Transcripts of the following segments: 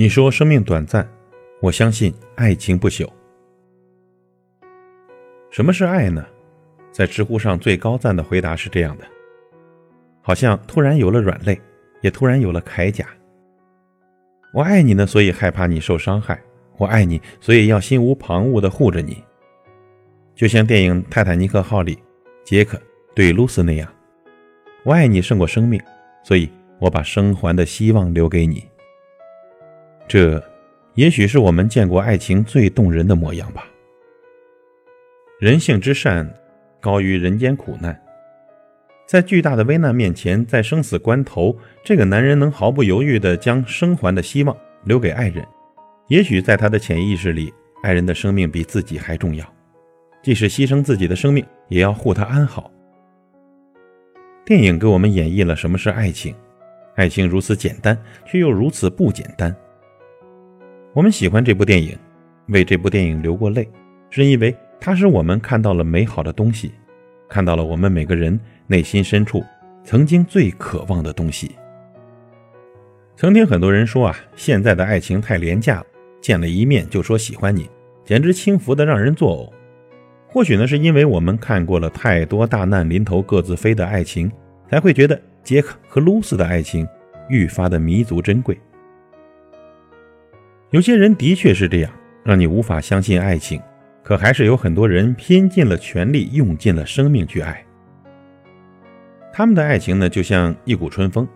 你说生命短暂，我相信爱情不朽。什么是爱呢？在知乎上最高赞的回答是这样的：好像突然有了软肋，也突然有了铠甲。我爱你呢，所以害怕你受伤害；我爱你，所以要心无旁骛的护着你。就像电影《泰坦尼克号》里杰克对露丝那样，我爱你胜过生命，所以我把生还的希望留给你。这，也许是我们见过爱情最动人的模样吧。人性之善，高于人间苦难。在巨大的危难面前，在生死关头，这个男人能毫不犹豫地将生还的希望留给爱人。也许在他的潜意识里，爱人的生命比自己还重要，即使牺牲自己的生命，也要护他安好。电影给我们演绎了什么是爱情，爱情如此简单，却又如此不简单。我们喜欢这部电影，为这部电影流过泪，是因为它使我们看到了美好的东西，看到了我们每个人。内心深处曾经最渴望的东西。曾听很多人说啊，现在的爱情太廉价了，见了一面就说喜欢你，简直轻浮的让人作呕。或许呢，是因为我们看过了太多大难临头各自飞的爱情，才会觉得杰克和露丝的爱情愈发的弥足珍贵。有些人的确是这样，让你无法相信爱情，可还是有很多人拼尽了全力，用尽了生命去爱。他们的爱情呢，就像一股春风，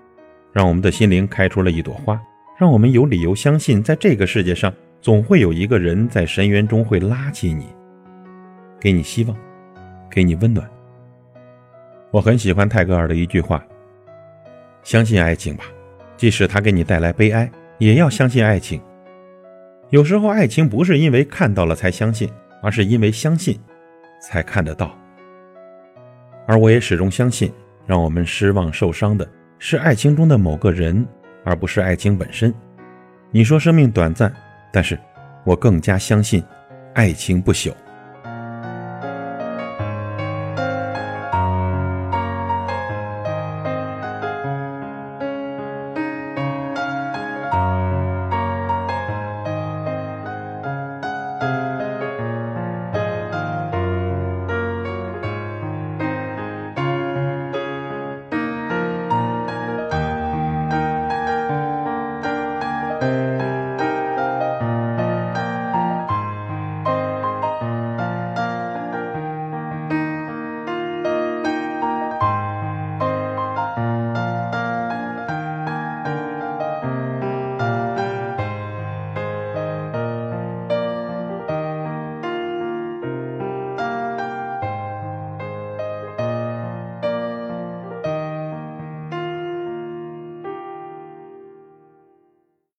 让我们的心灵开出了一朵花，让我们有理由相信，在这个世界上，总会有一个人在深渊中会拉起你，给你希望，给你温暖。我很喜欢泰戈尔的一句话：“相信爱情吧，即使它给你带来悲哀，也要相信爱情。有时候，爱情不是因为看到了才相信，而是因为相信，才看得到。而我也始终相信。”让我们失望受伤的是爱情中的某个人，而不是爱情本身。你说生命短暂，但是我更加相信，爱情不朽。